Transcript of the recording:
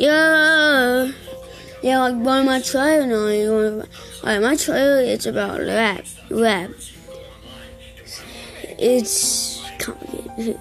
Yeah, yeah. Like by my trailer now. Like my trailer, it's about rap, rap. It's complicated.